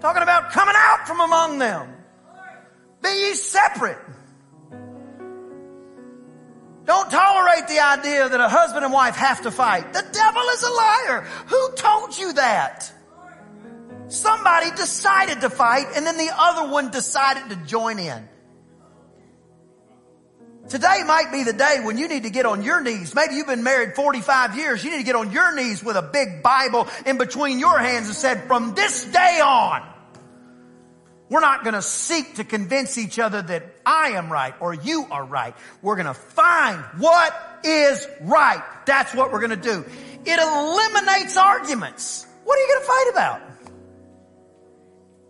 Talking about coming out from among them. Be ye separate. Don't tolerate the idea that a husband and wife have to fight. The devil is a liar. Who told you that? Somebody decided to fight and then the other one decided to join in. Today might be the day when you need to get on your knees. Maybe you've been married 45 years. You need to get on your knees with a big Bible in between your hands and said, from this day on, we're not going to seek to convince each other that I am right or you are right. We're going to find what is right. That's what we're going to do. It eliminates arguments. What are you going to fight about?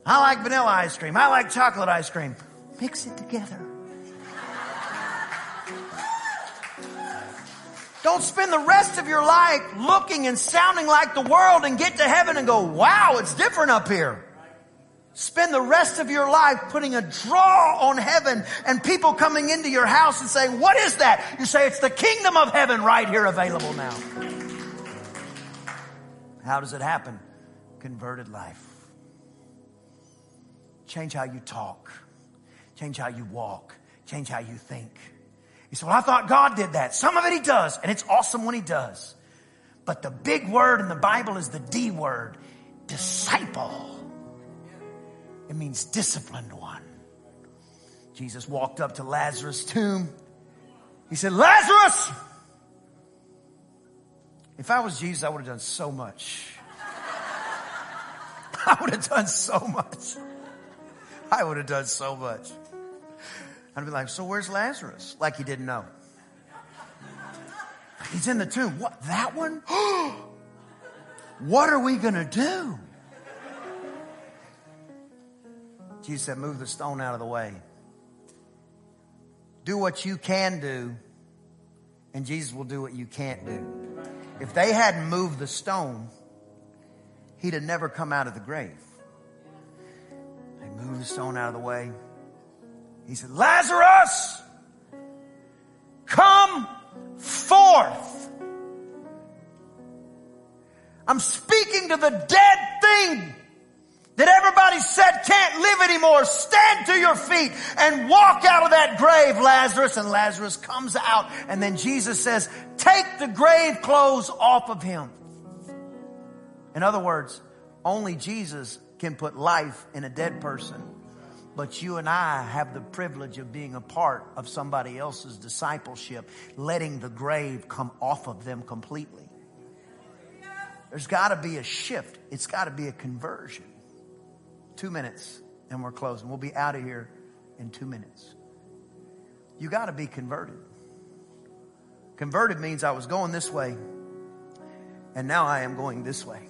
I like vanilla ice cream. I like chocolate ice cream. Mix it together. Don't spend the rest of your life looking and sounding like the world and get to heaven and go, wow, it's different up here. Spend the rest of your life putting a draw on heaven and people coming into your house and saying, what is that? You say, it's the kingdom of heaven right here available now. How does it happen? Converted life. Change how you talk. Change how you walk. Change how you think. He said, well, I thought God did that. Some of it he does, and it's awesome when he does. But the big word in the Bible is the D word, disciple. It means disciplined one. Jesus walked up to Lazarus' tomb. He said, Lazarus! If I was Jesus, I would have done so much. I would have done so much. I would have done so much. I'd be like, so where's Lazarus? Like he didn't know. He's in the tomb. What, that one? what are we going to do? Jesus said, move the stone out of the way. Do what you can do, and Jesus will do what you can't do. If they hadn't moved the stone, he'd have never come out of the grave. They moved the stone out of the way. He said, Lazarus, come forth. I'm speaking to the dead thing that everybody said can't live anymore. Stand to your feet and walk out of that grave, Lazarus. And Lazarus comes out. And then Jesus says, take the grave clothes off of him. In other words, only Jesus can put life in a dead person. But you and I have the privilege of being a part of somebody else's discipleship, letting the grave come off of them completely. There's got to be a shift. It's got to be a conversion. Two minutes and we're closing. We'll be out of here in two minutes. You got to be converted. Converted means I was going this way and now I am going this way.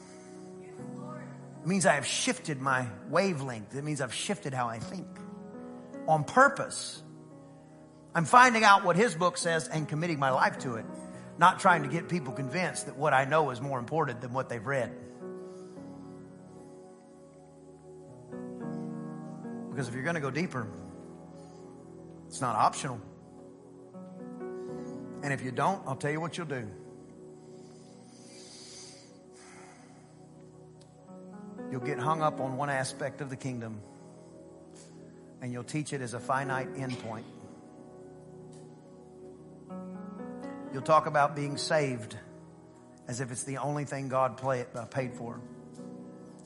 It means I have shifted my wavelength. It means I've shifted how I think on purpose. I'm finding out what his book says and committing my life to it, not trying to get people convinced that what I know is more important than what they've read. Because if you're going to go deeper, it's not optional. And if you don't, I'll tell you what you'll do. You'll get hung up on one aspect of the kingdom and you'll teach it as a finite endpoint. You'll talk about being saved as if it's the only thing God uh, paid for.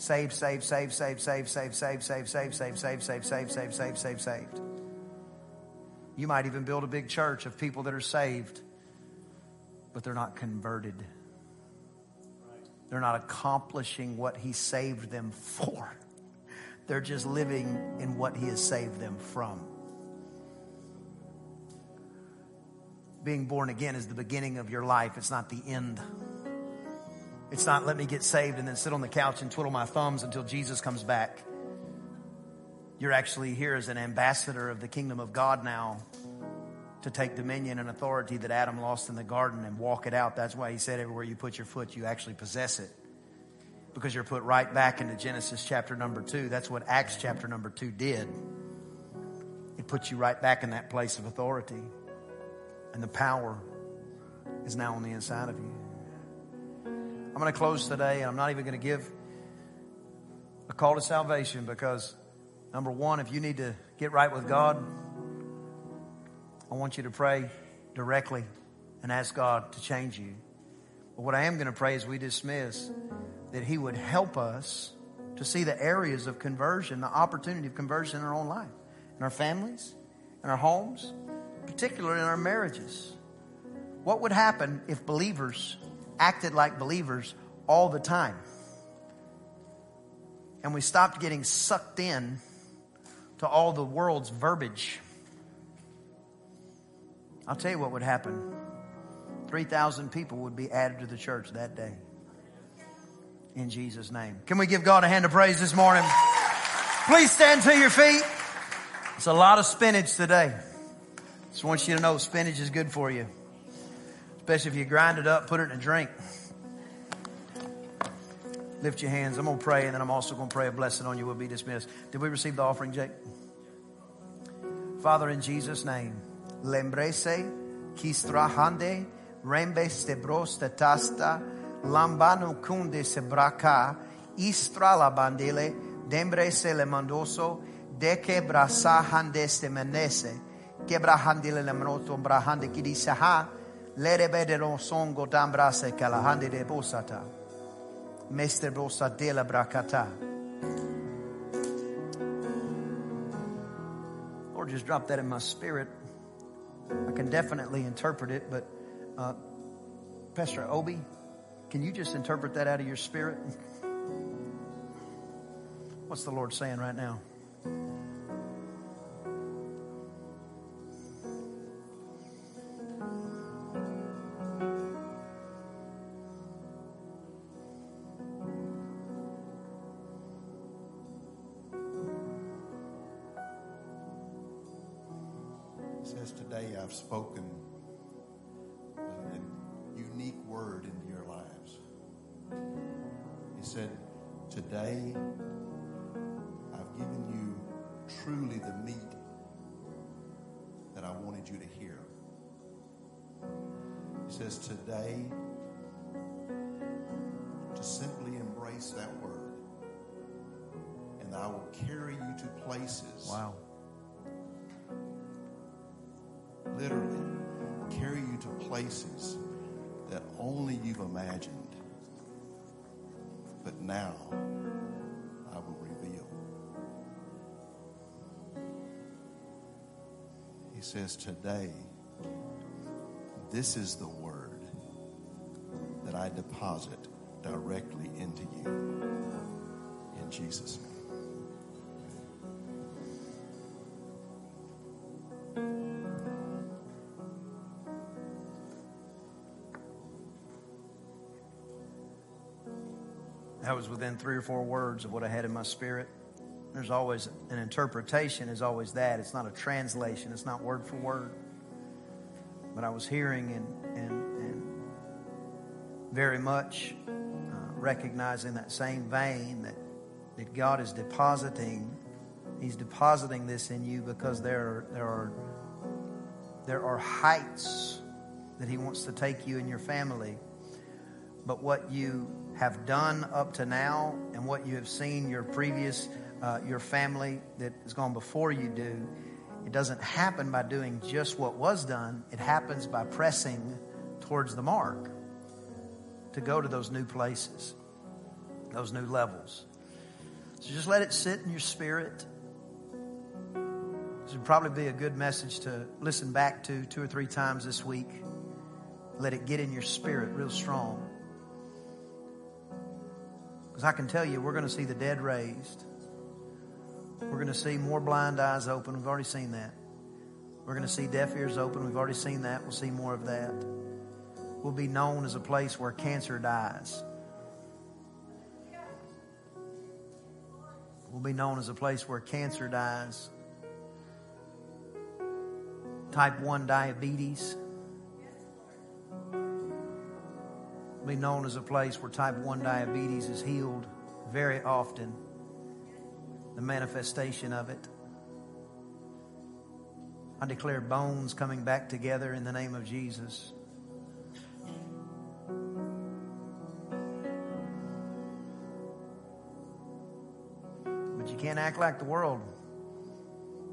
Saved, saved, saved, saved, saved, saved, saved, saved, saved, saved, saved, saved, saved, saved, saved, saved, saved. You might even build a big church of people that are saved, but they're not converted. They're not accomplishing what He saved them for. They're just living in what He has saved them from. Being born again is the beginning of your life, it's not the end. It's not let me get saved and then sit on the couch and twiddle my thumbs until Jesus comes back. You're actually here as an ambassador of the kingdom of God now to take dominion and authority that Adam lost in the garden and walk it out. That's why he said everywhere you put your foot, you actually possess it. Because you're put right back into Genesis chapter number two. That's what Acts chapter number two did. It puts you right back in that place of authority. And the power is now on the inside of you. I'm going to close today, and I'm not even going to give a call to salvation because, number one, if you need to get right with God, I want you to pray directly and ask God to change you. But what I am going to pray as we dismiss that He would help us to see the areas of conversion, the opportunity of conversion in our own life, in our families, in our homes, particularly in our marriages. What would happen if believers acted like believers all the time. And we stopped getting sucked in to all the world's verbiage. I'll tell you what would happen 3,000 people would be added to the church that day. in Jesus' name. Can we give God a hand of praise this morning? Please stand to your feet. It's a lot of spinach today. Just want you to know spinach is good for you. Especially if you grind it up, put it in a drink. Lift your hands. I'm going to pray and then I'm also going to pray a blessing on you. We'll be dismissed. Did we receive the offering, Jake? Father, in Jesus' name, lembrese, kistrahande, rembe stebros tasta, lambano kunde sebraka, istra la bandele, dembrese le mandoso, de que brasa handeste menese, que brahandile le manoto brahande kidisaha, bracata. Lord, just drop that in my spirit. I can definitely interpret it, but uh, Pastor Obi, can you just interpret that out of your spirit? What's the Lord saying right now? I've spoken a unique word into your lives. He said, Today I've given you truly the meat that I wanted you to hear. He says, Today to simply embrace that word, and I will carry you to places Wow. Literally carry you to places that only you've imagined. But now I will reveal. He says, Today, this is the word that I deposit directly into you. In Jesus' name. Was within three or four words of what I had in my spirit. There's always an interpretation, is always that. It's not a translation, it's not word for word. But I was hearing and, and, and very much uh, recognizing that same vein that, that God is depositing. He's depositing this in you because there there are there are heights that He wants to take you and your family. But what you have done up to now and what you have seen your previous, uh, your family that has gone before you do, it doesn't happen by doing just what was done. It happens by pressing towards the mark to go to those new places, those new levels. So just let it sit in your spirit. This would probably be a good message to listen back to two or three times this week. Let it get in your spirit real strong. Because I can tell you, we're going to see the dead raised. We're going to see more blind eyes open. We've already seen that. We're going to see deaf ears open. We've already seen that. We'll see more of that. We'll be known as a place where cancer dies. We'll be known as a place where cancer dies. Type 1 diabetes. Be known as a place where type 1 diabetes is healed very often. The manifestation of it. I declare bones coming back together in the name of Jesus. But you can't act like the world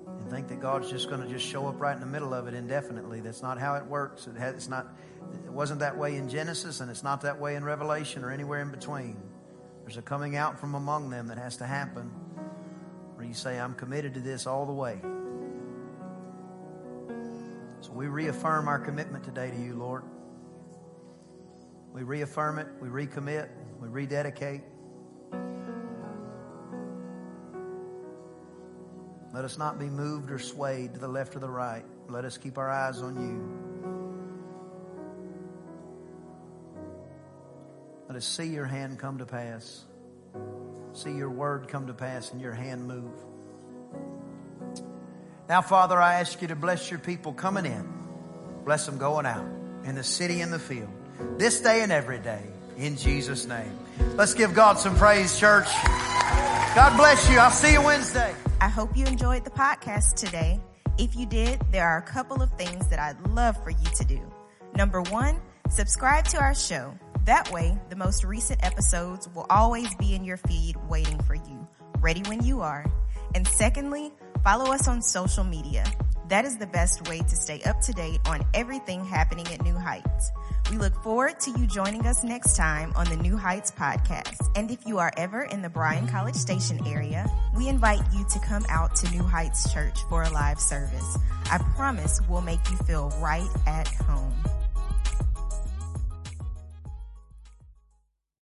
and think that God's just going to just show up right in the middle of it indefinitely. That's not how it works. It has, it's not. It wasn't that way in Genesis, and it's not that way in Revelation or anywhere in between. There's a coming out from among them that has to happen, where you say, "I'm committed to this all the way." So we reaffirm our commitment today to you, Lord. We reaffirm it. We recommit. We rededicate. Let us not be moved or swayed to the left or the right. Let us keep our eyes on you. To see your hand come to pass. See your word come to pass and your hand move. Now, Father, I ask you to bless your people coming in. Bless them going out in the city and the field. This day and every day. In Jesus' name. Let's give God some praise, church. God bless you. I'll see you Wednesday. I hope you enjoyed the podcast today. If you did, there are a couple of things that I'd love for you to do. Number one, subscribe to our show. That way, the most recent episodes will always be in your feed waiting for you, ready when you are. And secondly, follow us on social media. That is the best way to stay up to date on everything happening at New Heights. We look forward to you joining us next time on the New Heights podcast. And if you are ever in the Bryan College Station area, we invite you to come out to New Heights Church for a live service. I promise we'll make you feel right at home.